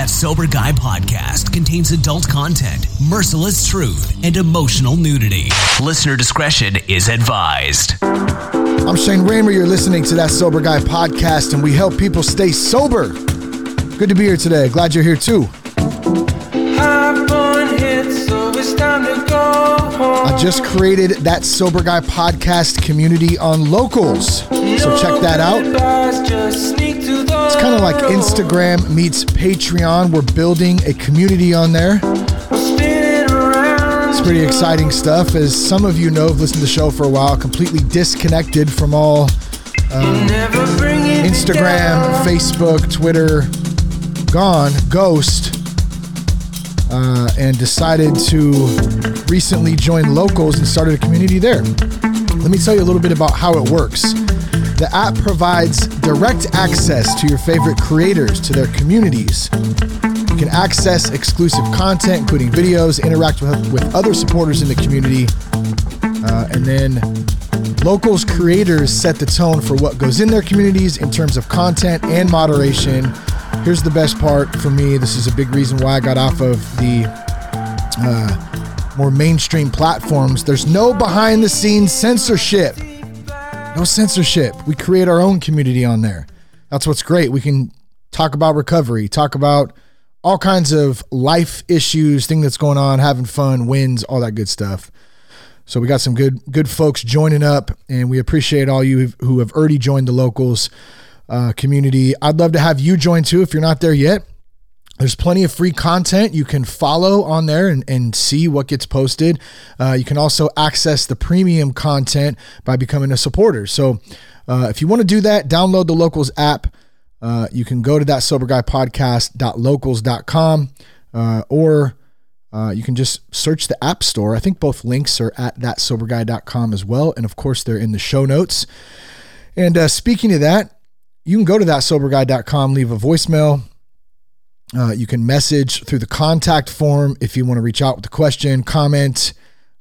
That Sober Guy podcast contains adult content, merciless truth, and emotional nudity. Listener discretion is advised. I'm Shane Ramer. You're listening to That Sober Guy podcast, and we help people stay sober. Good to be here today. Glad you're here too. I just created that Sober Guy podcast community on Locals. So check that out. It's kind of like Instagram meets Patreon. We're building a community on there. It's pretty exciting stuff. As some of you know, have listened to the show for a while, completely disconnected from all um, Instagram, Facebook, Twitter, gone, ghost uh, and decided to recently join locals and started a community there. Let me tell you a little bit about how it works. The app provides direct access to your favorite creators to their communities. You can access exclusive content, including videos, interact with, with other supporters in the community, uh, and then locals creators set the tone for what goes in their communities in terms of content and moderation Here's the best part for me. This is a big reason why I got off of the uh, more mainstream platforms. There's no behind the scenes censorship. No censorship. We create our own community on there. That's what's great. We can talk about recovery, talk about all kinds of life issues, thing that's going on, having fun, wins, all that good stuff. So we got some good good folks joining up, and we appreciate all you who have already joined the locals uh, community. I'd love to have you join too if you're not there yet. There's plenty of free content you can follow on there and, and see what gets posted. Uh, you can also access the premium content by becoming a supporter. So uh, if you want to do that, download the Locals app. Uh, you can go to that soberguypodcast.locals.com uh, or uh, you can just search the App Store. I think both links are at thatsoberguy.com as well. And of course, they're in the show notes. And uh, speaking of that, you can go to thatsoberguy.com, leave a voicemail. Uh, you can message through the contact form if you want to reach out with a question, comment.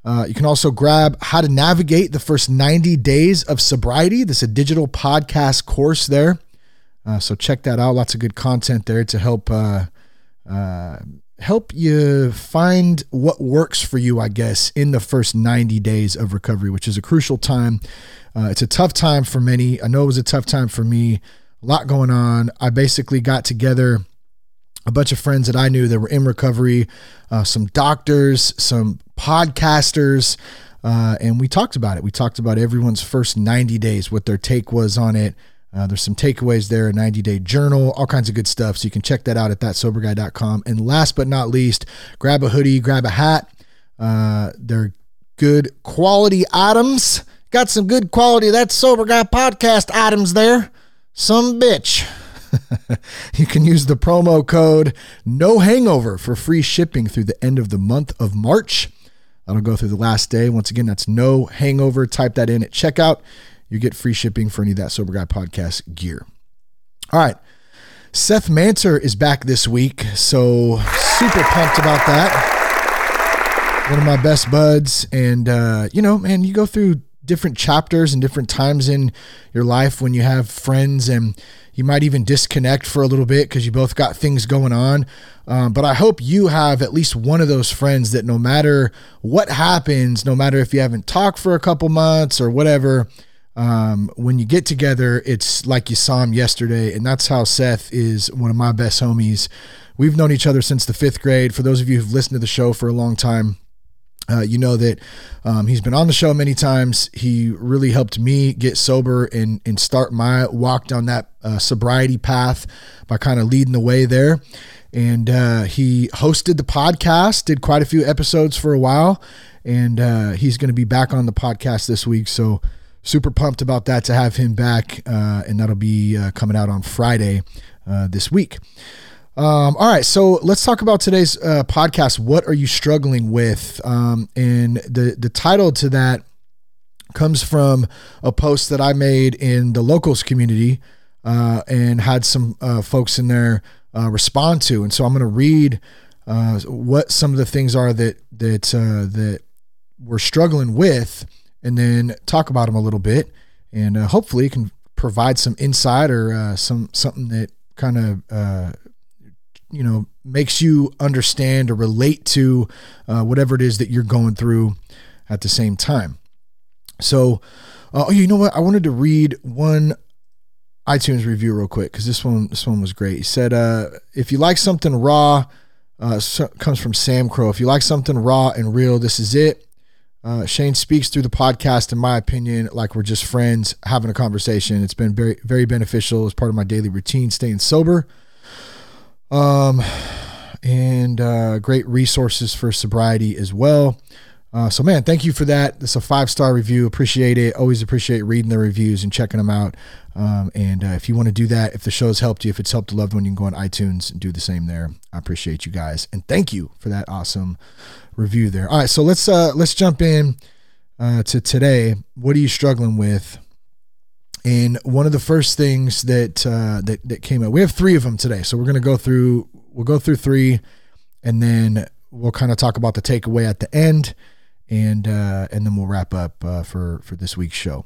Uh, you can also grab how to navigate the first 90 days of sobriety. This is a digital podcast course there. Uh, so check that out. Lots of good content there to help uh, uh, help you find what works for you, I guess, in the first 90 days of recovery, which is a crucial time uh, it's a tough time for many. I know it was a tough time for me. A lot going on. I basically got together a bunch of friends that I knew that were in recovery, uh, some doctors, some podcasters, uh, and we talked about it. We talked about everyone's first 90 days, what their take was on it. Uh, there's some takeaways there, a 90 day journal, all kinds of good stuff. So you can check that out at thatsoberguy.com. And last but not least, grab a hoodie, grab a hat. Uh, they're good quality items. Got some good quality that sober guy podcast items there. Some bitch. you can use the promo code no hangover for free shipping through the end of the month of March. That'll go through the last day. Once again, that's no hangover. Type that in at checkout. You get free shipping for any of that Sober Guy podcast gear. All right. Seth Manter is back this week. So super pumped about that. One of my best buds. And, uh, you know, man, you go through different chapters and different times in your life when you have friends and you might even disconnect for a little bit because you both got things going on. Um, but I hope you have at least one of those friends that no matter what happens, no matter if you haven't talked for a couple months or whatever, um, when you get together, it's like you saw him yesterday. And that's how Seth is one of my best homies. We've known each other since the fifth grade. For those of you who've listened to the show for a long time, uh, you know that um, he's been on the show many times. He really helped me get sober and and start my walk down that uh, sobriety path by kind of leading the way there. And uh, he hosted the podcast, did quite a few episodes for a while, and uh, he's going to be back on the podcast this week. So super pumped about that to have him back, uh, and that'll be uh, coming out on Friday this week. Um, all right, so let's talk about today's uh, podcast. What are you struggling with? Um, and the the title to that comes from a post that I made in the locals community uh, and had some uh, folks in there uh, respond to. And so I'm going to read uh, what some of the things are that that uh, that we're struggling with, and then talk about them a little bit, and hopefully can provide some insight or some something that kind of you know makes you understand or relate to uh, whatever it is that you're going through at the same time. So, uh, oh, you know what? I wanted to read one iTunes review real quick because this one this one was great. He said, uh, "If you like something raw, uh, so, comes from Sam Crow. If you like something raw and real, this is it." Uh, Shane speaks through the podcast, in my opinion, like we're just friends having a conversation. It's been very, very beneficial as part of my daily routine, staying sober. Um, and uh, great resources for sobriety as well. Uh, so, man, thank you for that. It's a five star review. Appreciate it. Always appreciate reading the reviews and checking them out. Um, and uh, if you want to do that, if the show's helped you, if it's helped a loved one, you can go on iTunes and do the same there. I appreciate you guys, and thank you for that awesome review there. All right, so let's uh, let's jump in uh, to today. What are you struggling with? And one of the first things that uh, that that came up, we have three of them today, so we're gonna go through. We'll go through three, and then we'll kind of talk about the takeaway at the end and uh, and then we'll wrap up uh, for for this week's show,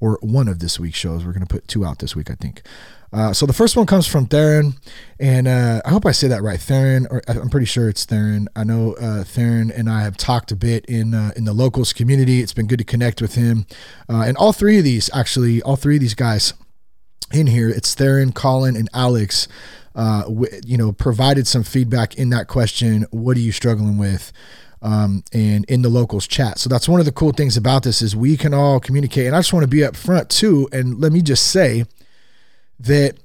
or one of this week's shows. We're to put two out this week, I think. Uh, so the first one comes from Theron, and uh, I hope I say that right, Theron. Or I'm pretty sure it's Theron. I know uh, Theron and I have talked a bit in uh, in the locals community. It's been good to connect with him, and all three of these actually, all three of these guys in here. It's Theron, Colin, and Alex. you know, provided some feedback in that question. What are you struggling with? um, and in the locals chat. So that's one of the cool things about this is we can all communicate. And I just want to be up front too. And let me just say that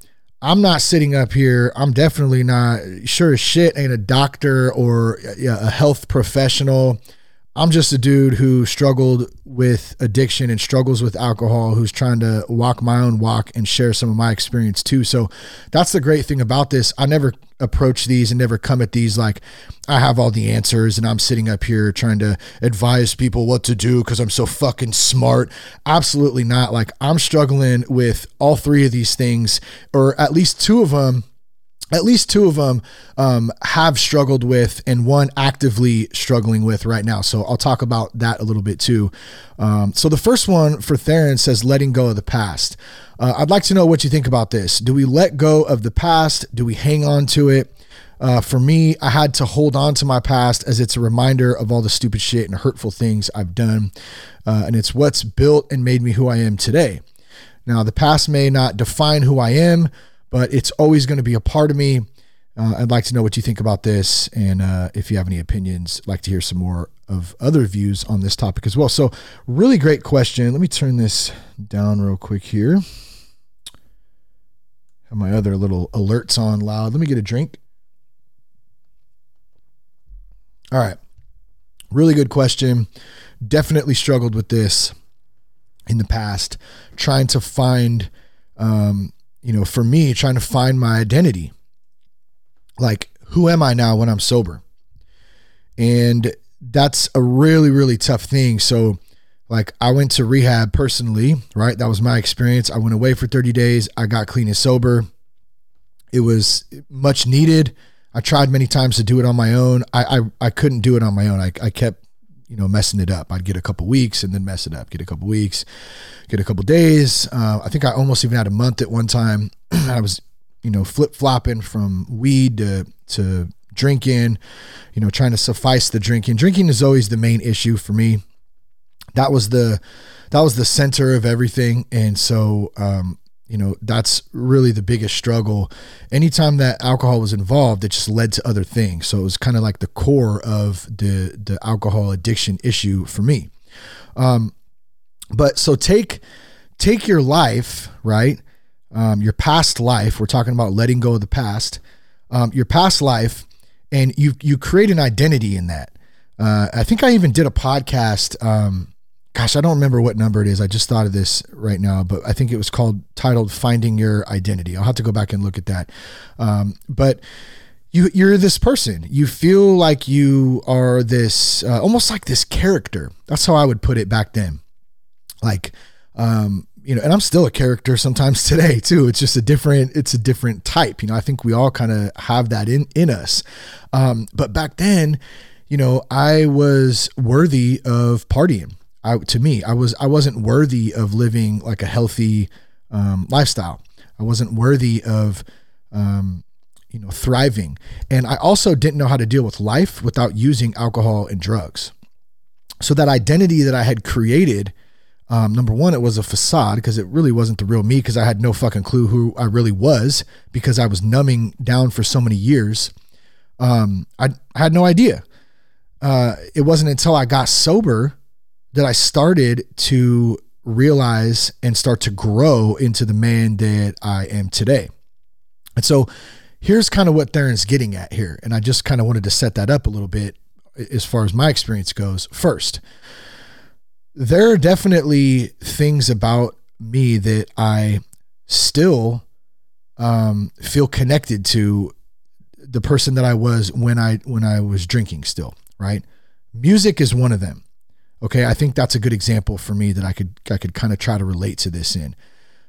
I'm not sitting up here. I'm definitely not sure as shit ain't a doctor or a health professional. I'm just a dude who struggled with addiction and struggles with alcohol, who's trying to walk my own walk and share some of my experience too. So that's the great thing about this. I never approach these and never come at these like I have all the answers and I'm sitting up here trying to advise people what to do because I'm so fucking smart. Absolutely not. Like I'm struggling with all three of these things, or at least two of them at least two of them um, have struggled with and one actively struggling with right now. So I'll talk about that a little bit too. Um, so the first one for Theron says letting go of the past. Uh, I'd like to know what you think about this. Do we let go of the past? Do we hang on to it? Uh, for me, I had to hold on to my past as it's a reminder of all the stupid shit and hurtful things I've done. Uh, and it's what's built and made me who I am today. Now, the past may not define who I am, but it's always going to be a part of me. Uh, I'd like to know what you think about this, and uh, if you have any opinions, I'd like to hear some more of other views on this topic as well. So, really great question. Let me turn this down real quick here. Have my other little alerts on loud. Let me get a drink. All right, really good question. Definitely struggled with this in the past, trying to find um, you know, for me, trying to find my identity. Like, who am I now when I'm sober? And that's a really, really tough thing. So, like, I went to rehab personally, right? That was my experience. I went away for 30 days. I got clean and sober. It was much needed. I tried many times to do it on my own. I I, I couldn't do it on my own. I, I kept you know, messing it up. I'd get a couple weeks and then mess it up. Get a couple weeks, get a couple days. Uh, I think I almost even had a month at one time. I was, you know, flip flopping from weed to to drinking. You know, trying to suffice the drinking. Drinking is always the main issue for me. That was the that was the center of everything, and so um, you know that's really the biggest struggle. Anytime that alcohol was involved it just led to other things. So it was kind of like the core of the the alcohol addiction issue for me. Um but so take take your life right? Um, your past life we're talking about letting go of the past um, your past life and you you create an identity in that. Uh, i think i even did a podcast um, gosh, I don't remember what number it is. I just thought of this right now, but I think it was called titled "Finding Your Identity." I'll have to go back and look at that. Um, but you you're this person. You feel like you are this uh, almost like this character. That's how I would put it back then. Like, um, you know, and I'm still a character sometimes today too. It's just a different. It's a different type. You know, I think we all kind of have that in in us. Um, but back then, you know, I was worthy of partying. I, to me, I was I wasn't worthy of living like a healthy um, lifestyle. I wasn't worthy of, um, you know, thriving. And I also didn't know how to deal with life without using alcohol and drugs. So that identity that I had created, um, number one, it was a facade because it really wasn't the real me because I had no fucking clue who I really was because I was numbing down for so many years. Um, I, I had no idea. Uh, it wasn't until I got sober that I started to realize and start to grow into the man that I am today. And so here's kind of what Theron's getting at here. And I just kind of wanted to set that up a little bit as far as my experience goes. First, there are definitely things about me that I still um, feel connected to the person that I was when I when I was drinking still, right? Music is one of them. Okay, I think that's a good example for me that I could I could kind of try to relate to this in.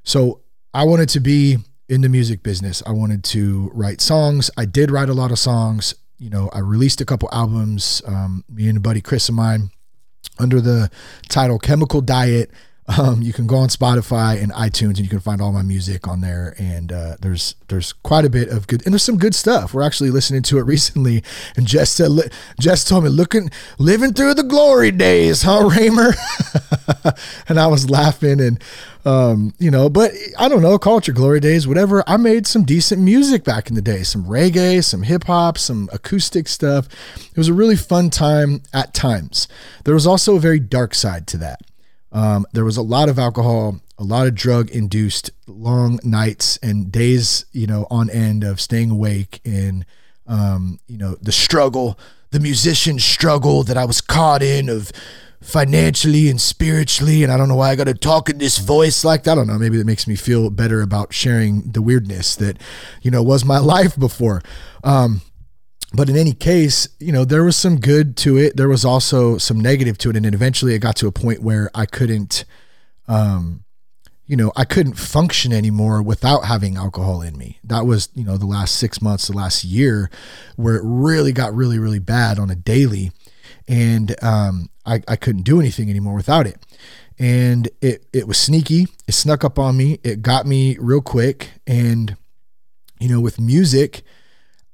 So I wanted to be in the music business. I wanted to write songs. I did write a lot of songs. You know, I released a couple albums. Um, me and a buddy Chris of mine under the title Chemical Diet. Um, you can go on Spotify and iTunes, and you can find all my music on there. And uh, there's there's quite a bit of good, and there's some good stuff. We're actually listening to it recently, and Jess said, Jess told me, looking, living through the glory days, huh, Ramer? and I was laughing, and um, you know, but I don't know, culture glory days, whatever. I made some decent music back in the day, some reggae, some hip hop, some acoustic stuff. It was a really fun time at times. There was also a very dark side to that. Um, there was a lot of alcohol, a lot of drug induced long nights and days, you know, on end of staying awake and, um, you know, the struggle, the musician struggle that I was caught in of financially and spiritually. And I don't know why I got to talk in this voice like that. I don't know. Maybe that makes me feel better about sharing the weirdness that, you know, was my life before. Um, but in any case, you know, there was some good to it. There was also some negative to it. And then eventually it got to a point where I couldn't, um, you know, I couldn't function anymore without having alcohol in me. That was, you know, the last six months, the last year where it really got really, really bad on a daily. And um, I, I couldn't do anything anymore without it. And it, it was sneaky. It snuck up on me. It got me real quick. And, you know, with music,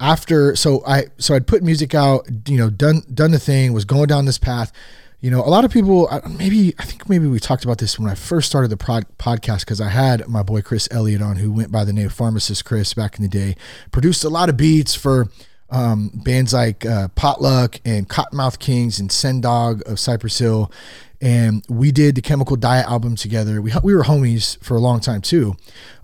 after so I so I'd put music out, you know, done done the thing, was going down this path. You know, a lot of people maybe I think maybe we talked about this when I first started the pod, podcast because I had my boy Chris Elliott on, who went by the name of Pharmacist Chris back in the day, produced a lot of beats for um, bands like uh, Potluck and Kottonmouth Kings and Sen Dog of Cypress Hill, and we did the Chemical Diet album together. We we were homies for a long time too,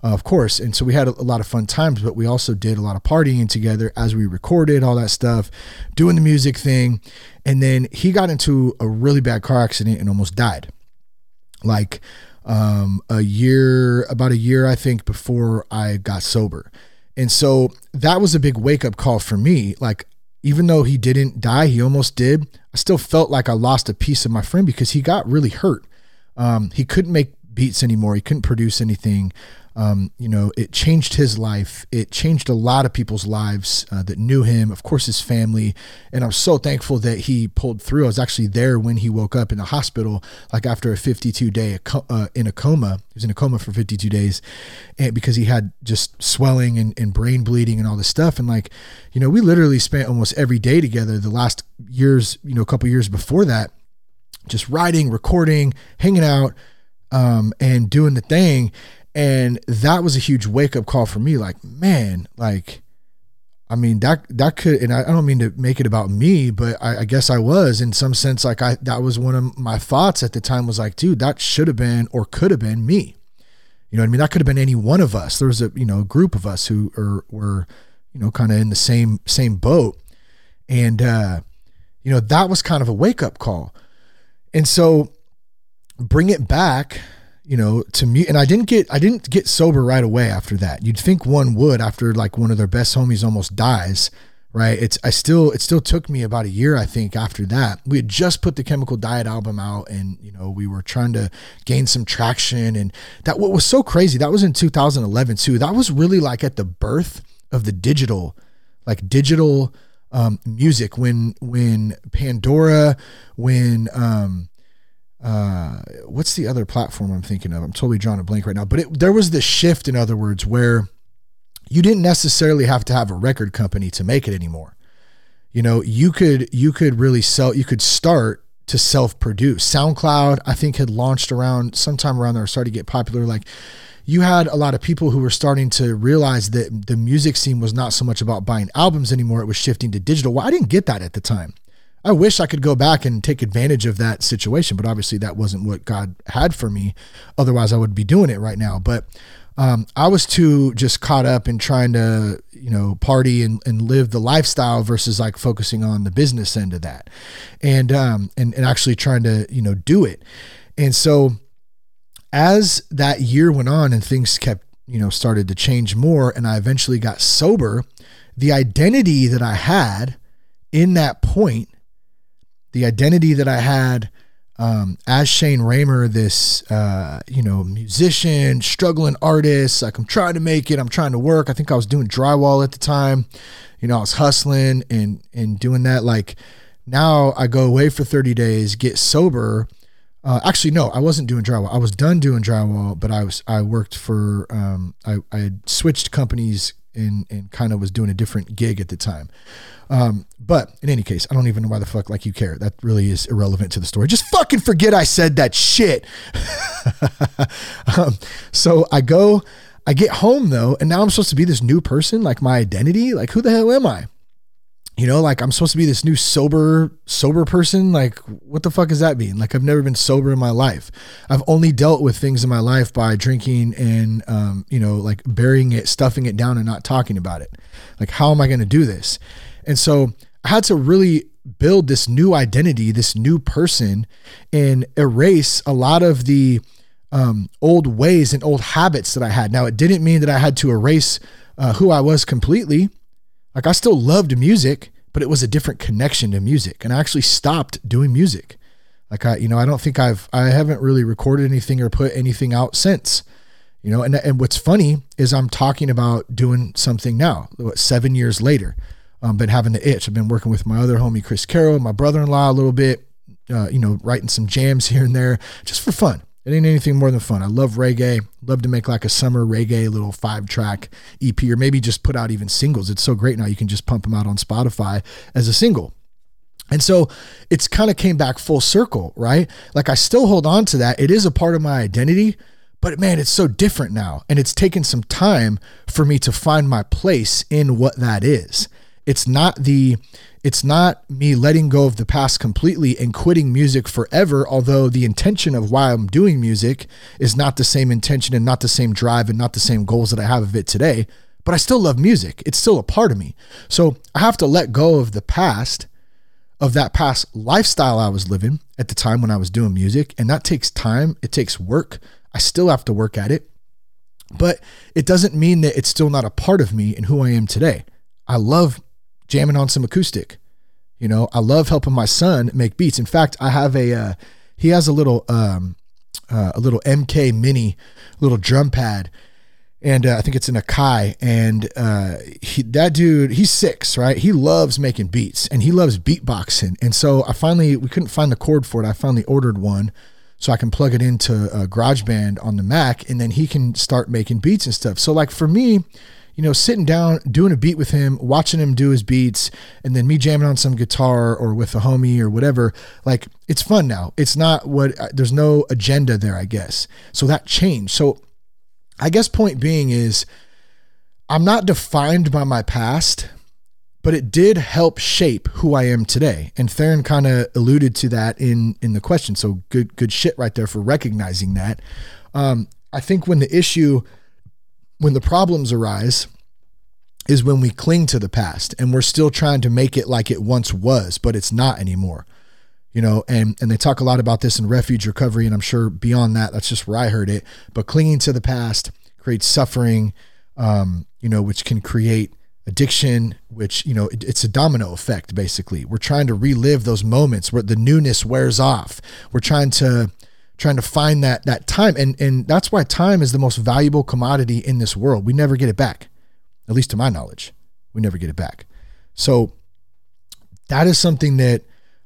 uh, of course, and so we had a, a, lot of fun times. But we also did a lot of partying together as we recorded all that stuff, doing the music thing, and then he got into a really bad car accident and almost died. Like um, a year, about a year, I think, before I got sober. And so that was a big wake up call for me. Like even though he didn't die, he almost did. I still felt like I lost a piece of my friend because he got really hurt. Um, he couldn't make beats anymore. He couldn't produce anything. Um, you know, it changed his life. It changed a lot of people's lives uh, that knew him, of course, his family. And I'm so thankful that he pulled through. I was actually there when he woke up in the hospital, like after a 52 day uh, in a coma. He was in a coma for 52 days and because he had just swelling and, and brain bleeding and all this stuff. And like, you know, we literally spent almost every day together the last years, you know, a couple years before that, just writing, recording, hanging out, um, and doing the thing and that was a huge wake up call for me. Like, man, like, I mean, that, that could, and I, I don't mean to make it about me, but I, I, guess I was in some sense, like I, that was one of my thoughts at the time was like, dude, that should have been, or could have been me. You know I mean? That could have been any one of us. There was a, you know, a group of us who are, were, you know, kind of in the same, same boat. And, uh, you know, that was kind of a wake up call. And so bring it back you know, to me, and I didn't get, I didn't get sober right away after that. You'd think one would after like one of their best homies almost dies, right? It's, I still, it still took me about a year, I think, after that. We had just put the Chemical Diet album out, and you know, we were trying to gain some traction, and that what was so crazy. That was in 2011 too. That was really like at the birth of the digital, like digital um, music when when Pandora, when um, uh, what's the other platform I'm thinking of? I'm totally drawing a blank right now. But it, there was this shift, in other words, where you didn't necessarily have to have a record company to make it anymore. You know, you could you could really sell you could start to self-produce. SoundCloud I think had launched around sometime around there started to get popular like you had a lot of people who were starting to realize that the music scene was not so much about buying albums anymore it was shifting to digital. Well, I didn't get that at the time. I wish I could go back and take advantage of that situation, but obviously that wasn't what God had for me. Otherwise, I would be doing it right now. But um, I was too just caught up in trying to, you know, party and, and live the lifestyle versus like focusing on the business end of that, and um, and and actually trying to, you know, do it. And so, as that year went on and things kept, you know, started to change more, and I eventually got sober, the identity that I had in that point, the identity that I had um, as Shane Ramer, this uh, you know musician, struggling artist, like I'm trying to make it, I'm trying to work. I think I was doing drywall at the time. You know, I was hustling and and doing that. Like now, I go away for 30 days, get sober. Uh, actually, no, I wasn't doing drywall. I was done doing drywall, but I was I worked for um, I I switched companies and and kind of was doing a different gig at the time. Um, but in any case, I don't even know why the fuck like you care. That really is irrelevant to the story. Just fucking forget I said that shit. um, so I go, I get home though, and now I'm supposed to be this new person, like my identity. Like who the hell am I? You know, like I'm supposed to be this new sober, sober person. Like, what the fuck does that mean? Like, I've never been sober in my life. I've only dealt with things in my life by drinking and, um, you know, like burying it, stuffing it down, and not talking about it. Like, how am I going to do this? And so I had to really build this new identity, this new person, and erase a lot of the um, old ways and old habits that I had. Now, it didn't mean that I had to erase uh, who I was completely. Like, I still loved music, but it was a different connection to music. And I actually stopped doing music. Like, I, you know, I don't think I've, I haven't really recorded anything or put anything out since. You know, and, and what's funny is I'm talking about doing something now, what, seven years later um, been having the itch. I've been working with my other homie Chris Carroll, my brother-in-law a little bit, uh, you know, writing some jams here and there just for fun. It ain't anything more than fun. I love reggae. Love to make like a summer reggae little five track EP or maybe just put out even singles. It's so great now you can just pump them out on Spotify as a single. And so it's kind of came back full circle, right? Like I still hold on to that. It is a part of my identity, but man, it's so different now. And it's taken some time for me to find my place in what that is. It's not the it's not me letting go of the past completely and quitting music forever, although the intention of why I'm doing music is not the same intention and not the same drive and not the same goals that I have of it today. But I still love music. It's still a part of me. So I have to let go of the past, of that past lifestyle I was living at the time when I was doing music. And that takes time, it takes work. I still have to work at it. But it doesn't mean that it's still not a part of me and who I am today. I love jamming on some acoustic. You know, I love helping my son make beats. In fact, I have a uh, he has a little um, uh, a little MK Mini little drum pad, and uh, I think it's an Akai. And uh, he, that dude, he's six, right? He loves making beats and he loves beatboxing. And so I finally we couldn't find the cord for it. I finally ordered one so I can plug it into a GarageBand on the Mac, and then he can start making beats and stuff. So like for me you know, sitting down, doing a beat with him, watching him do his beats, and then me jamming on some guitar or with a homie or whatever, like it's fun now. It's not what, uh, there's no agenda there, I guess. So that changed. So I guess point being is I'm not defined by my past, but it did help shape who I am today. And Theron kind of alluded to that in in the question. So good good shit right there for recognizing that. Um, I think when the issue when the problems arise is when we cling to the past and we're still trying to make it like it once was, but it's not anymore. You know, and and they talk a lot about this in refuge recovery, and I'm sure beyond that, that's just where I heard it. But clinging to the past creates suffering, um, you know, which can create addiction, which you know it, it's a domino effect. Basically, we're trying to relive those moments where the newness wears off. We're trying to trying to find that that time. And and that's why time is the most valuable commodity in this world. We never get it back at least to my knowledge. We never get it back. So that is something that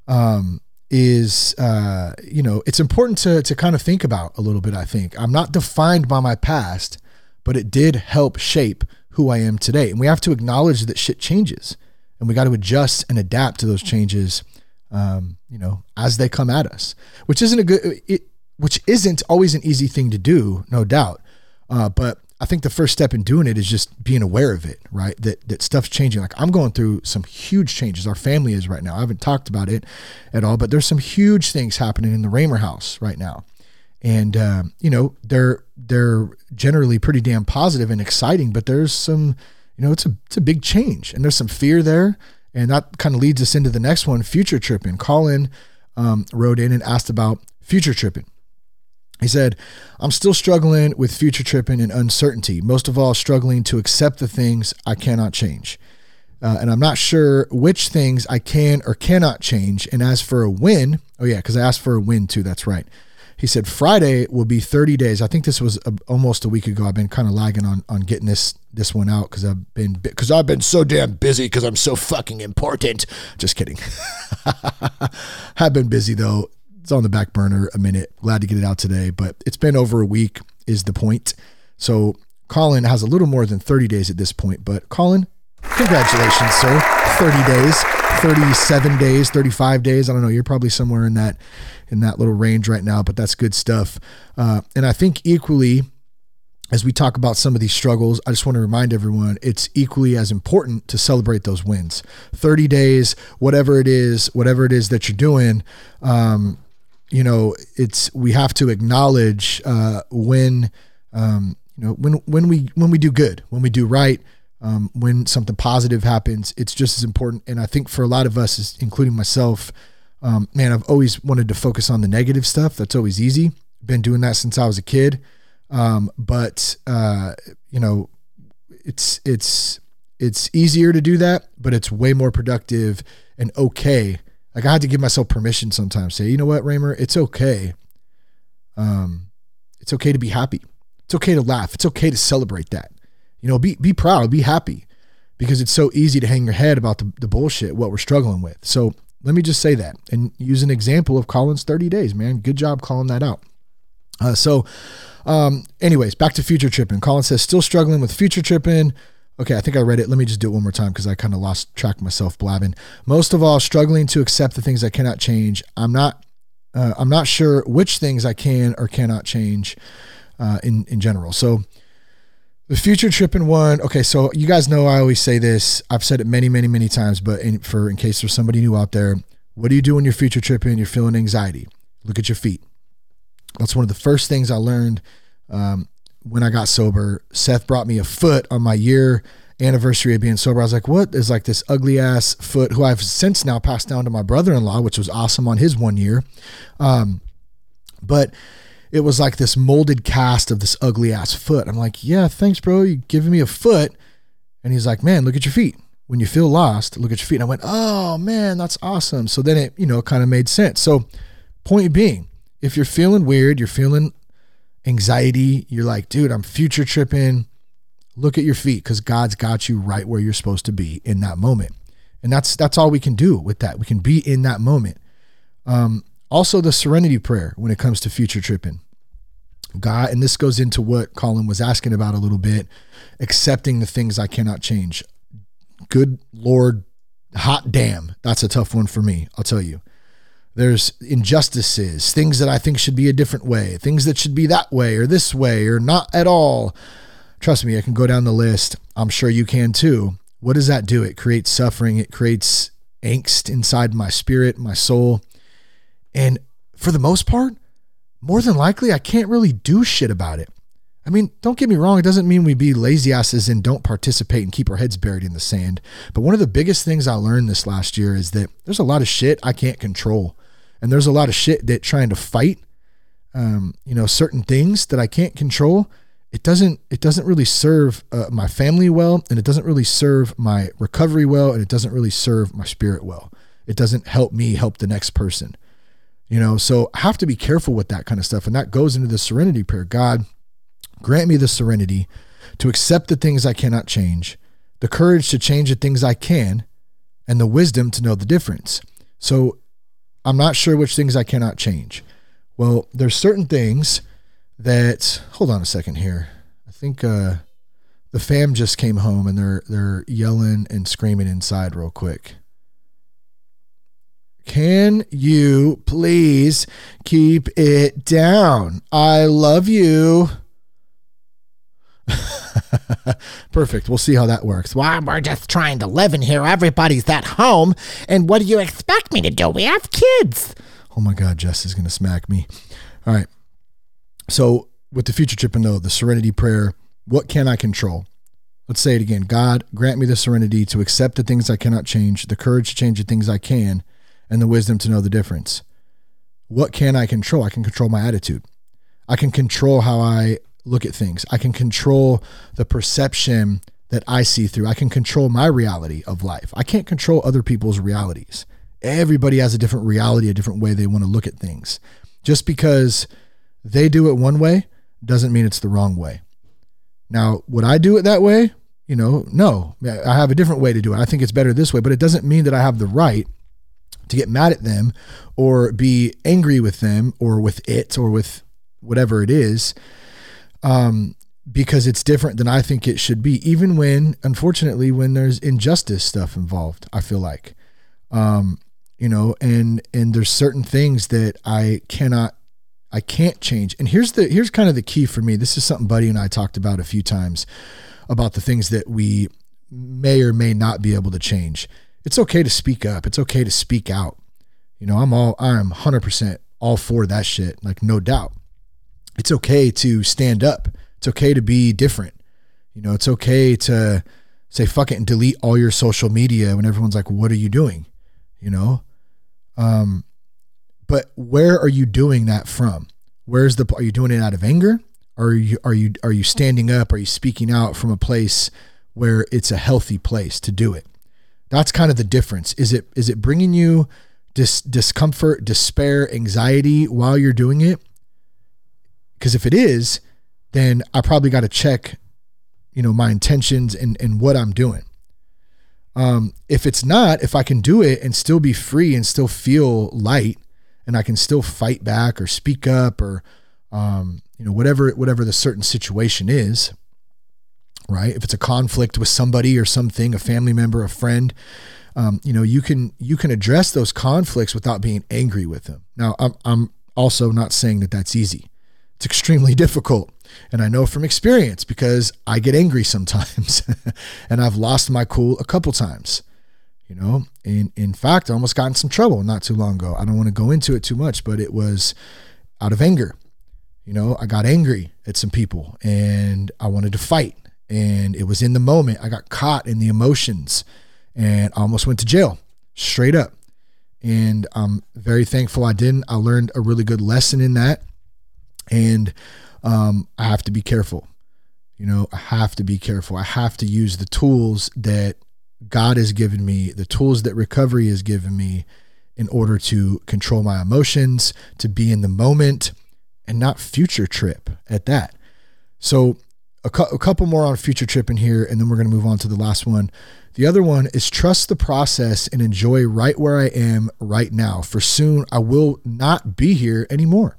um, is uh, you know it's important to to kind of think about a little bit i think. I'm not defined by my past but it did help shape who I am today. And we have to acknowledge that shit changes and we got to adjust and adapt to those changes, um, you know, as they come at us, which isn't a good, it, which isn't always an easy thing to do, no doubt. Uh, but I think the first step in doing it is just being aware of it, right? That that stuff's changing. Like I'm going through some huge changes. Our family is right now. I haven't talked about it at all, but there's some huge things happening in the Ramer house right now, and um, you know they're they're generally pretty damn positive and exciting. But there's some, you know, it's a it's a big change, and there's some fear there, and that kind of leads us into the next one, future tripping. Colin um, wrote in and asked about future tripping. He said, I'm still struggling with future tripping and uncertainty, most of all, struggling to accept the things I cannot change. Uh, and I'm not sure which things I can or cannot change. And as for a win, oh, yeah, because I asked for a win too. That's right. He said Friday will be 30 days. I think this was a, almost a week ago. I've been kind of lagging on on getting this this one out because I've been because I've been so damn busy because I'm so fucking important. Just kidding. I've been busy though it's on the back burner a minute. Glad to get it out today, but it's been over a week, is the point. So Colin has a little more than 30 days at this point, but Colin, congratulations, sir. 30 days, 37 days, 35 days. I don't know. You're probably somewhere in that in that little range right now, but that's good stuff. Uh, and I think equally, as we talk about some of these struggles, I just want to remind everyone it's equally as important to celebrate those wins. 30 days, whatever it is, whatever it is that you're doing, um, you know, it's we have to acknowledge uh, when um, you know when when we when we do good, when we do right, um, when something positive happens. It's just as important. And I think for a lot of us, including myself, um, man, I've always wanted to focus on the negative stuff. That's always easy. Been doing that since I was a kid. Um, but uh, you know, it's it's it's easier to do that, but it's way more productive and okay like I had to give myself permission sometimes. Say, you know what, Ramer, it's okay. Um, it's okay to be happy. It's okay to laugh. It's okay to celebrate that. You know, be be proud, be happy, because it's so easy to hang your head about the, the bullshit what we're struggling with. So let me just say that and use an example of Colin's 30 days, man. Good job calling that out. Uh, so, um, anyways, back to future tripping. Colin says, still struggling with future tripping. Okay, I think I read it. Let me just do it one more time because I kind of lost track of myself blabbing. Most of all, struggling to accept the things I cannot change. I'm not. Uh, I'm not sure which things I can or cannot change uh, in in general. So the future tripping one. Okay, so you guys know I always say this. I've said it many, many, many times. But in, for in case there's somebody new out there, what do you do when you're future tripping? You're feeling anxiety. Look at your feet. That's one of the first things I learned um, when I got sober, Seth brought me a foot on my year anniversary of being sober. I was like, what is like this ugly ass foot who I've since now passed down to my brother in law, which was awesome on his one year. Um, but it was like this molded cast of this ugly ass foot. I'm like, yeah, thanks, bro. You giving me a foot. And he's like, man, look at your feet. When you feel lost, look at your feet. And I went, oh man, that's awesome. So then it, you know, kind of made sense. So point being, if you're feeling weird, you're feeling anxiety, you're like, dude, I'm future tripping. Look at your feet because God's got you right where you're supposed to be in that moment. And that's that's all we can do with that. We can be in that moment. Um, also, the serenity prayer when it comes to future tripping. God, and this goes into what Colin was asking about a little bit, accepting the things I cannot change. Good Lord, hot damn, that's a tough one for me. I'll tell you. There's injustices, things that I think should be a different way, things that should be that way or this way or not at all. Trust me, I can go down the list. I'm sure you can too. What does that do? It creates suffering, it creates angst inside my spirit, my soul. And for the most part, more than likely, I can't really do shit about it. I mean, don't get me wrong, it doesn't mean we be lazy asses and don't participate and keep our heads buried in the sand. But one of the biggest things I learned this last year is that there's a lot of shit I can't control and there's a lot of shit that trying to fight um, you know certain things that I can't control it doesn't it doesn't really serve uh, my family well and it doesn't really serve my recovery well and it doesn't really serve my spirit well. It doesn't help me help the next person you know? So I have to be careful with that kind of stuff and that goes into the serenity prayer. God grant me the serenity to accept the things I cannot change the courage to change the things I can and the wisdom to know the difference. So I'm not sure which things I cannot change. Well, there's certain things that hold on a second here. I think uh the fam just came home and they're they're yelling and screaming inside real quick. Can you please keep it down? I love you. Perfect. We'll see how that works. Well, we're just trying to live in here. Everybody's at home. And what do you expect me to do? We have kids. Oh my God, Jess is going to smack me. All right. So, with the future tripping though, the serenity prayer, what can I control? Let's say it again. God, grant me the serenity to accept the things I cannot change, the courage to change the things I can, and the wisdom to know the difference. What can I control? I can control my attitude. I can control how I look at things. I can control the perception that I see through. I can control my reality of life. I can't control other people's realities. Everybody has a different reality, a different way they want to look at things. Just because they do it one way doesn't mean it's the wrong way. Now, would I do it that way? You know, no. I have a different way to do it. I think it's better this way, but it doesn't mean that I have the right to get mad at them or be angry with them or with it or with whatever it is um, because it's different than I think it should be, even when, unfortunately, when there's injustice stuff involved, I feel like. Um, you know, and and there's certain things that I cannot I can't change. And here's the here's kind of the key for me. This is something Buddy and I talked about a few times about the things that we may or may not be able to change. It's okay to speak up. It's okay to speak out. You know, I'm all I'm 100% all for that shit, like no doubt. It's okay to stand up. It's okay to be different. You know, it's okay to say fuck it and delete all your social media when everyone's like, "What are you doing?" You know? Um but where are you doing that from? Where's the are you doing it out of anger? Are you are you are you standing up? Are you speaking out from a place where it's a healthy place to do it? That's kind of the difference. Is it is it bringing you dis, discomfort, despair, anxiety while you're doing it? Because if it is, then I probably got to check, you know, my intentions and and what I'm doing. Um, if it's not, if I can do it and still be free and still feel light, and I can still fight back or speak up or um, you know whatever whatever the certain situation is right? If it's a conflict with somebody or something a family member a friend um, you know you can you can address those conflicts without being angry with them. Now I'm, I'm also not saying that that's easy it's extremely difficult. And i know from experience because i get angry sometimes and i've lost my cool a couple times you know? In in fact i almost got in some trouble not too long ago. I don't want to go into it too much but it was out of anger you know? I got angry at some people and i wanted to fight. And it was in the moment i got caught in the emotions and almost went to jail straight up. And i'm very thankful i didn't. I learned a really good lesson in that and um, i have to be careful you know i have to be careful i have to use the tools that God has given me, the tools that recovery has given me in order to control my emotions, to be in the moment, and not future trip at that. So, a, cu- a couple more on future trip in here, and then we're going to move on to the last one. The other one is trust the process and enjoy right where I am right now, for soon I will not be here anymore.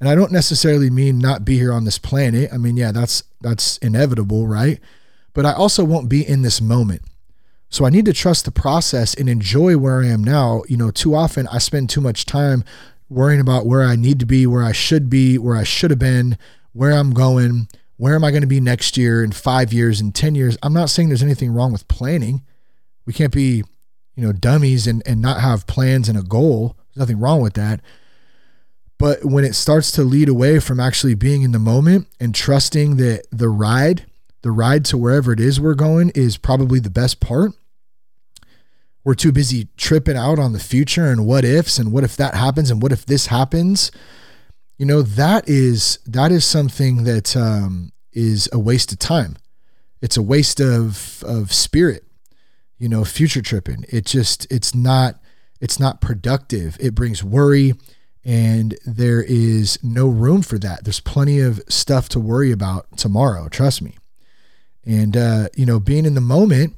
And I don't necessarily mean not be here on this planet. I mean, yeah, that's that's inevitable, right? But I also won't be in this moment. So I need to trust the process and enjoy where I am now. You know, too often I spend too much time worrying about where I need to be, where I should be, where I should have been, where I'm going, where am I going to be next year, in five years, in 10 years. I'm not saying there's anything wrong with planning. We can't be, you know, dummies and, and not have plans and a goal. There's nothing wrong with that. But when it starts to lead away from actually being in the moment and trusting that the ride, the ride to wherever it is we're going is probably the best part, we're too busy tripping out on the future and what ifs and what if that happens and what if this happens you know that is that is something that um, is a waste of time. It's a waste of of spirit you know future tripping. It just it's not it's not productive. It brings worry and there is no room for that there's plenty of stuff to worry about tomorrow trust me and uh, you know being in the moment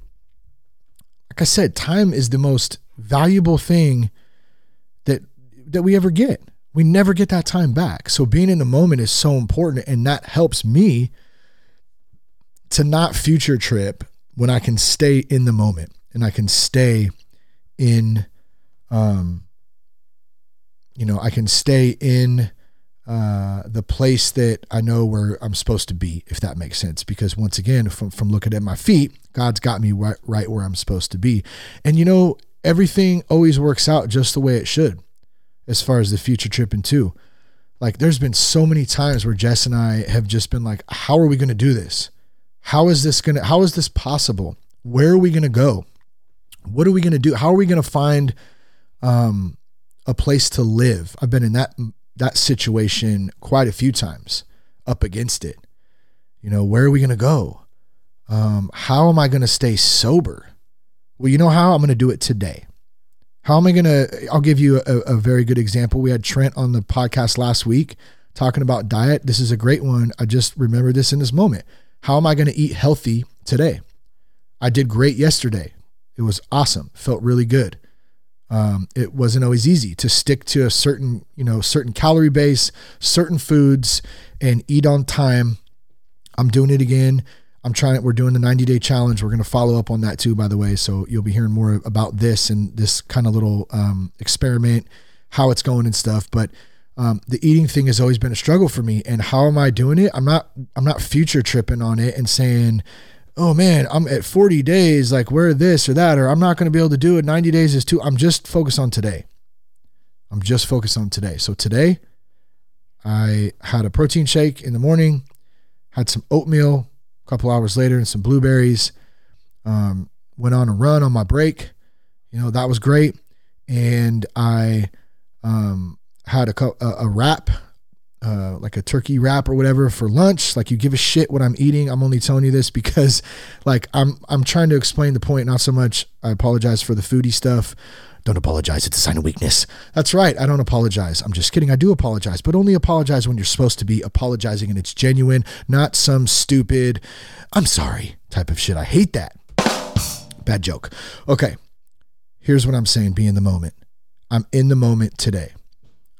like I said, time is the most valuable thing that that we ever get. We never get that time back. So being in the moment is so important and that helps me to not future trip when I can stay in the moment and I can stay in, um, you know, I can stay in uh, the place that I know where I'm supposed to be, if that makes sense. Because once again, from, from looking at my feet, God's got me right, right where I'm supposed to be. And you know, everything always works out just the way it should as far as the future tripping too. Like there's been so many times where Jess and I have just been like, how are we going to do this? How is this going to, how is this possible? Where are we going to go? What are we going to do? How are we going to find um, a place to live? I've been in that, that situation quite a few times up against it. You know, where are we going to go? Um, how am I going to stay sober? Well, you know how? I'm going to do it today. How am I going to? I'll give you a, a, very good example. We had Trent on the podcast last week talking about diet. This is a great one. I just remember this in this moment. How am I going to eat healthy today? I did great yesterday. It was awesome. Felt really good. Um, it wasn't always easy to stick to a certain, you know, certain calorie base, certain foods, and eat on time. I'm doing it again. I'm trying. We're doing the 90 day challenge. We're going to follow up on that too, by the way. So you'll be hearing more about this and this kind of little um, experiment, how it's going and stuff. But um, the eating thing has always been a struggle for me. And how am I doing it? I'm not. I'm not future tripping on it and saying, "Oh man, I'm at 40 days. Like where this or that, or I'm not going to be able to do it. 90 days is too." I'm just focused on today. I'm just focused on today. So today, I had a protein shake in the morning, had some oatmeal a couple hours later and some blueberries. Um, went on a run on my break. You know, that was great. And I um, had a, a, a wrap, uh, like a turkey wrap or whatever for lunch. Like you give a shit what I'm eating. I'm only telling you this because like I'm I'm trying to explain the point, not so much I apologize for the foodie stuff. Don't apologize. It's a sign of weakness. That's right. I don't apologize. I'm just kidding. I do apologize, but only apologize when you're supposed to be apologizing and it's genuine, not some stupid, I'm sorry type of shit. I hate that. Bad joke. Okay. Here's what I'm saying be in the moment. I'm in the moment today.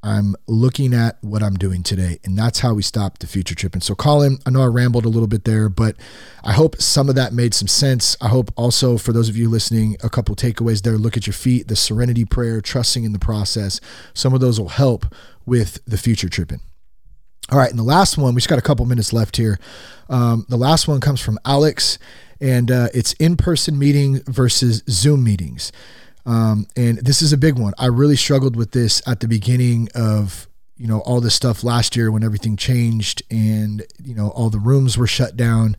I'm looking at what I'm doing today. And that's how we stop the future trip. And so, Colin, I know I rambled a little bit there, but I hope some of that made some sense. I hope also for those of you listening, a couple takeaways there look at your feet, the serenity prayer, trusting in the process. Some of those will help with the future tripping. All right. And the last one, we just got a couple minutes left here. Um, the last one comes from Alex, and uh, it's in person meeting versus Zoom meetings. Um, and this is a big one. I really struggled with this at the beginning of you know all this stuff last year when everything changed and you know all the rooms were shut down.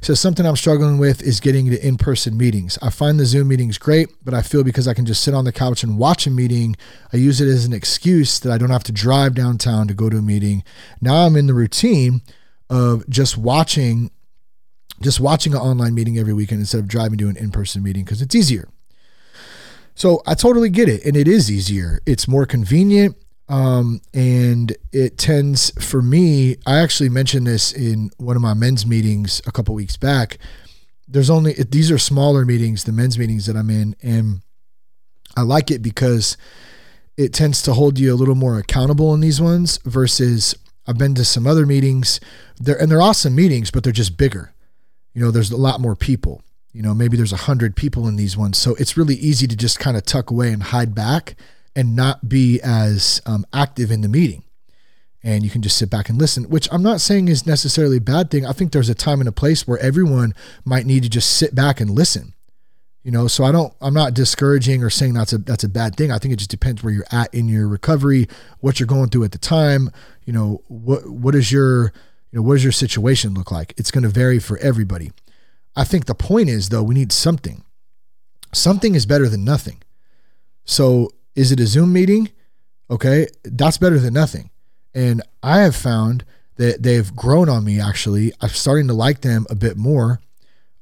So something I'm struggling with is getting to in-person meetings. I find the Zoom meetings great, but I feel because I can just sit on the couch and watch a meeting, I use it as an excuse that I don't have to drive downtown to go to a meeting. Now I'm in the routine of just watching just watching an online meeting every weekend instead of driving to an in-person meeting because it's easier. So I totally get it. And it is easier, it's more convenient. Um, and it tends for me, I actually mentioned this in one of my men's meetings a couple weeks back. There's only, these are smaller meetings, the men's meetings that I'm in. And I like it because it tends to hold you a little more accountable in these ones versus I've been to some other meetings there and they're awesome meetings, but they're just bigger. You know, there's a lot more people you know maybe there's a hundred people in these ones. So it's really easy to just kind of tuck away and hide back and not be as um, active in the meeting. And you can just sit back and listen which i'm not saying is necessarily a bad thing. I think there's a time and a place where everyone might need to just sit back and listen. You know so i don't i'm not discouraging or saying that's a that's a bad thing. I think it just depends where you're at in your recovery what you're going through at the time you know what what is your you know what does your situation look like? It's going to vary for everybody I think the point is, though, we need something. Something is better than nothing. So, is it a Zoom meeting? Okay, that's better than nothing. And I have found that they've grown on me actually. I'm starting to like them a bit more.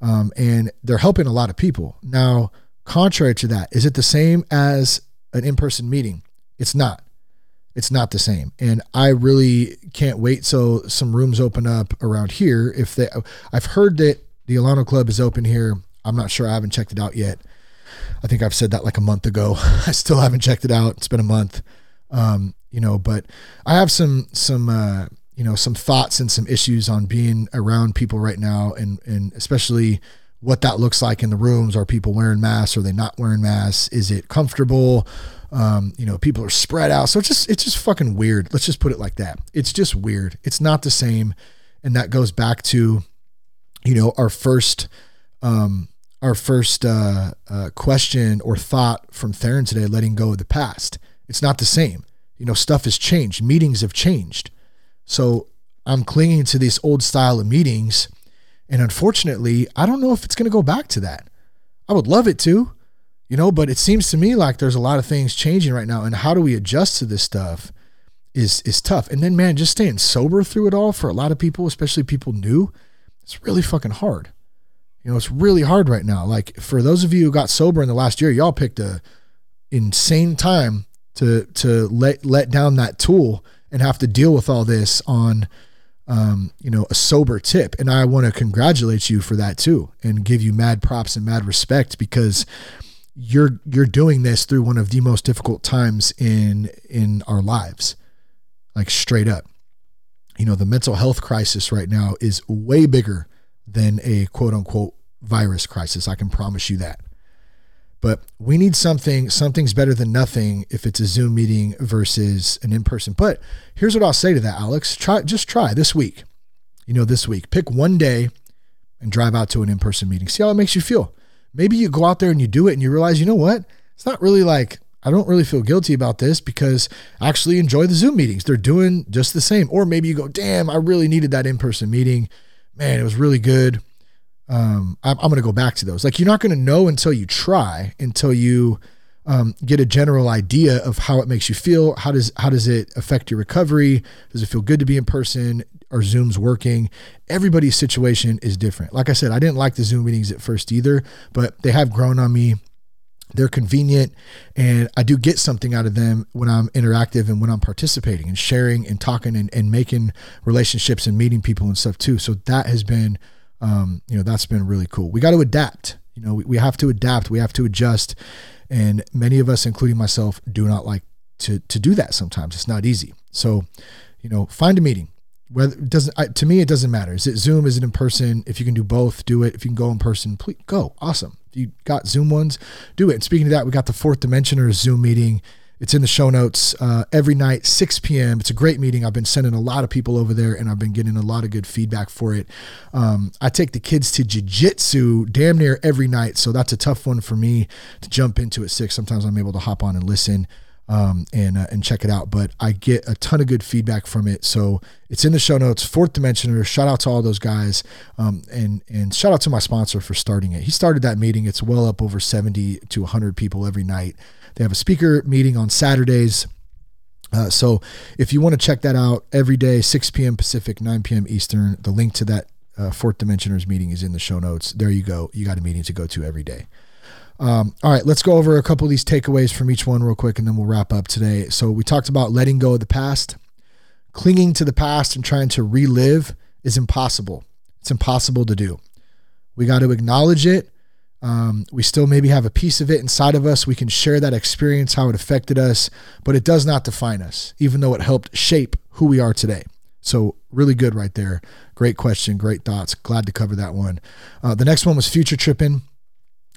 Um, and they're helping a lot of people. Now, contrary to that, is it the same as an in person meeting? It's not. It's not the same. And I really can't wait so some rooms open up around here. If they, I've heard that the Alano Club is open here. I'm not sure. I haven't checked it out yet. I think I've said that like a month ago. I still haven't checked it out. It's been a month. Um, you know, but I have some some uh, you know, some thoughts and some issues on being around people right now, and and especially what that looks like in the rooms. Are people wearing masks? Are they not wearing masks? Is it comfortable? Um, you know, people are spread out. So it's just it's just fucking weird. Let's just put it like that. It's just weird. It's not the same. And that goes back to, you know, our first um our first uh, uh, question or thought from Theron today, letting go of the past. It's not the same. You know, stuff has changed. Meetings have changed. So I'm clinging to this old style of meetings. And unfortunately, I don't know if it's going to go back to that. I would love it to, you know, but it seems to me like there's a lot of things changing right now. And how do we adjust to this stuff is is tough. And then man, just staying sober through it all for a lot of people, especially people new, it's really fucking hard. You know, it's really hard right now. Like for those of you who got sober in the last year, y'all picked a insane time to to let let down that tool and have to deal with all this on um, you know, a sober tip. And I want to congratulate you for that too and give you mad props and mad respect because you're you're doing this through one of the most difficult times in in our lives. Like straight up. You know, the mental health crisis right now is way bigger than a quote unquote virus crisis. I can promise you that. But we need something, something's better than nothing if it's a Zoom meeting versus an in person. But here's what I'll say to that, Alex. Try just try this week. You know, this week. Pick one day and drive out to an in-person meeting. See how it makes you feel. Maybe you go out there and you do it and you realize, you know what? It's not really like I don't really feel guilty about this because I actually enjoy the Zoom meetings. They're doing just the same. Or maybe you go, damn, I really needed that in-person meeting. Man, it was really good um, I'm, I'm going to go back to those. Like you're not going to know until you try, until you um, get a general idea of how it makes you feel. How does how does it affect your recovery? Does it feel good to be in person? Are Zoom's working? Everybody's situation is different. Like I said, I didn't like the Zoom meetings at first either, but they have grown on me. They're convenient, and I do get something out of them when I'm interactive and when I'm participating and sharing and talking and, and making relationships and meeting people and stuff too. So that has been um, you know, that's been really cool. We got to adapt. You know, we, we have to adapt. We have to adjust. And many of us, including myself, do not like to to do that. Sometimes it's not easy. So, you know, find a meeting. Whether it doesn't I, to me, it doesn't matter. Is it Zoom? Is it in person? If you can do both, do it. If you can go in person, please go. Awesome. You got Zoom ones, do it. And speaking of that, we got the fourth dimensioner Zoom meeting it's in the show notes uh, every night, 6 p.m. It's a great meeting. I've been sending a lot of people over there and I've been getting a lot of good feedback for it. Um, I take the kids to jiu-jitsu damn near every night. So that's a tough one for me to jump into at 6. Sometimes I'm able to hop on and listen um, and, uh, and check it out. But I get a ton of good feedback from it. So it's in the show notes. Fourth Dimensioner. Shout out to all those guys, um, and and shout out to my sponsor for starting it. He started that meeting. It's well up over seventy to hundred people every night. They have a speaker meeting on Saturdays. Uh, so if you want to check that out every day, 6 p.m. Pacific, 9 p.m. Eastern, the link to that uh, Fourth Dimensioners meeting is in the show notes. There you go. You got a meeting to go to every day. Um, all right, let's go over a couple of these takeaways from each one real quick, and then we'll wrap up today. So we talked about letting go of the past. Clinging to the past and trying to relive is impossible. It's impossible to do. We got to acknowledge it um, we still maybe have a piece of it inside of us. We can share that experience, how it affected us, but it does not define us, even though it helped shape who we are today. So, really good right there. Great question, great thoughts. Glad to cover that one. Uh, the next one was future tripping.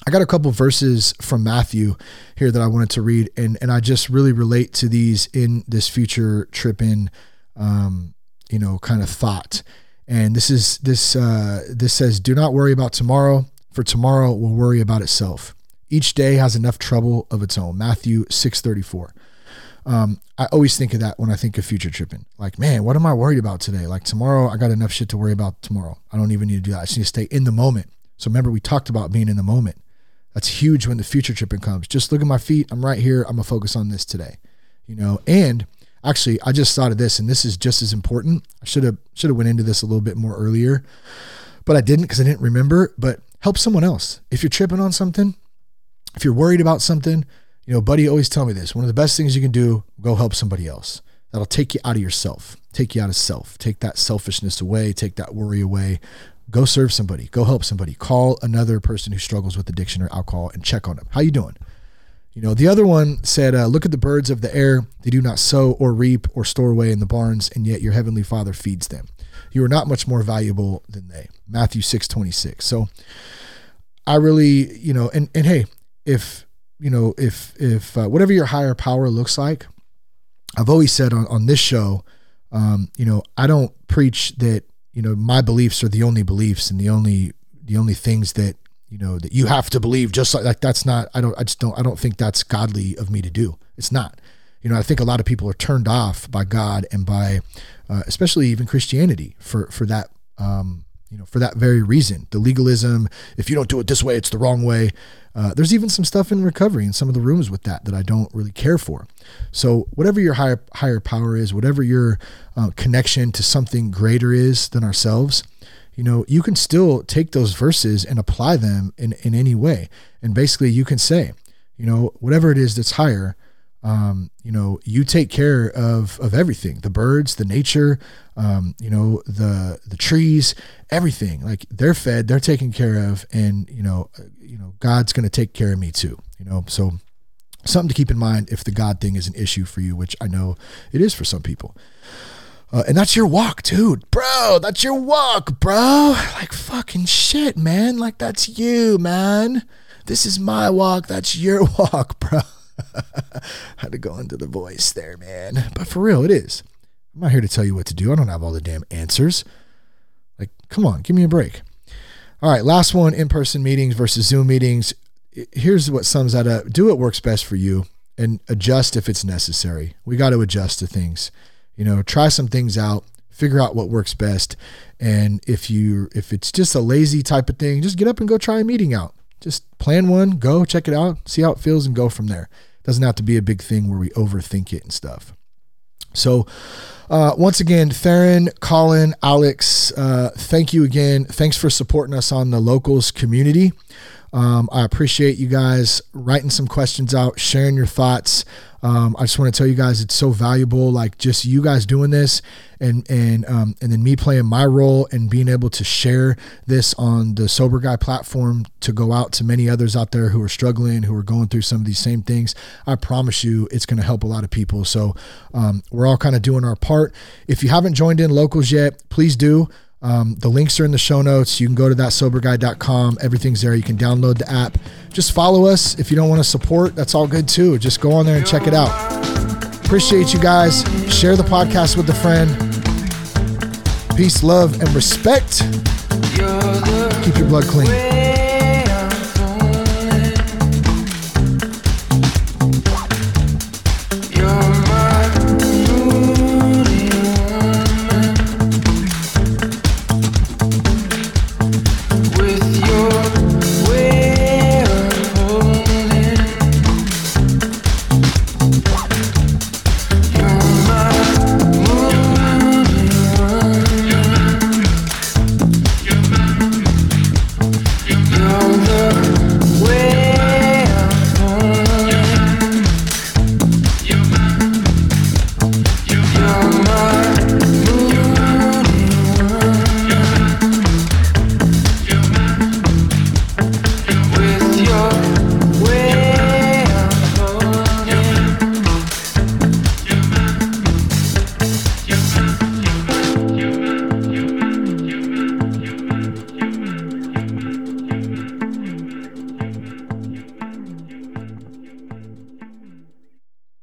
I got a couple verses from Matthew here that I wanted to read, and and I just really relate to these in this future tripping, um, you know, kind of thought. And this is this uh, this says, "Do not worry about tomorrow." for tomorrow will worry about itself. Each day has enough trouble of its own. Matthew 6:34. Um, I always think of that when I think of future tripping. Like, man, what am I worried about today? Like tomorrow, I got enough shit to worry about tomorrow. I don't even need to do that. I just need to stay in the moment. So remember, we talked about being in the moment. That's huge when the future tripping comes. Just look at my feet. I'm right here. I'm gonna focus on this today. You know, and actually, I just thought of this, and this is just as important. I should have should have went into this a little bit more earlier, but I didn't because I didn't remember. But help someone else. If you're tripping on something, if you're worried about something, you know, buddy always tell me this. One of the best things you can do, go help somebody else. That'll take you out of yourself, take you out of self, take that selfishness away, take that worry away. Go serve somebody, go help somebody. Call another person who struggles with addiction or alcohol and check on them. How you doing? You know, the other one said, uh, Look at the birds of the air. They do not sow or reap or store away in the barns, and yet your heavenly Father feeds them. You are not much more valuable than they. Matthew 6 26. So I really, you know, and, and hey, if, you know, if, if uh, whatever your higher power looks like, I've always said on, on this show, um, you know, I don't preach that, you know, my beliefs are the only beliefs and the only, the only things that you know that you have to believe just like like that's not i don't i just don't i don't think that's godly of me to do. It's not. You know i think a lot of people are turned off by god and by uh, especially even christianity for for that um you know for that very reason. The legalism if you don't do it this way it's the wrong way. Uh, there's even some stuff in recovery in some of the rooms with that that i don't really care for. So whatever your higher higher power is whatever your uh, connection to something greater is than ourselves you know, you can still take those verses and apply them in, in any way. And basically, you can say, you know, whatever it is that's higher, um, you know, you take care of of everything, the birds, the nature, um, you know, the the trees, everything. Like they're fed, they're taken care of, and you know, uh, you know, God's going to take care of me too. You know, so something to keep in mind if the God thing is an issue for you, which I know it is for some people. Uh, and that's your walk, dude. Bro, that's your walk, bro. Like fucking shit, man. Like that's you, man. This is my walk. That's your walk, bro. Had to go into the voice there, man. But for real, it is. I'm not here to tell you what to do. I don't have all the damn answers. Like, come on, give me a break. All right, last one in person meetings versus Zoom meetings. Here's what sums that up do what works best for you and adjust if it's necessary. We got to adjust to things you know try some things out figure out what works best and if you if it's just a lazy type of thing just get up and go try a meeting out just plan one go check it out see how it feels and go from there doesn't have to be a big thing where we overthink it and stuff so uh, once again, Theron, Colin, Alex, uh, thank you again. Thanks for supporting us on the locals community. Um, I appreciate you guys writing some questions out, sharing your thoughts. Um, I just want to tell you guys it's so valuable. Like just you guys doing this, and and um, and then me playing my role and being able to share this on the Sober Guy platform to go out to many others out there who are struggling, who are going through some of these same things. I promise you, it's going to help a lot of people. So um, we're all kind of doing our part. If you haven't joined in locals yet, please do. Um, the links are in the show notes. You can go to thatsoberguy.com. Everything's there. You can download the app. Just follow us. If you don't want to support, that's all good too. Just go on there and check it out. Appreciate you guys. Share the podcast with a friend. Peace, love, and respect. Keep your blood clean.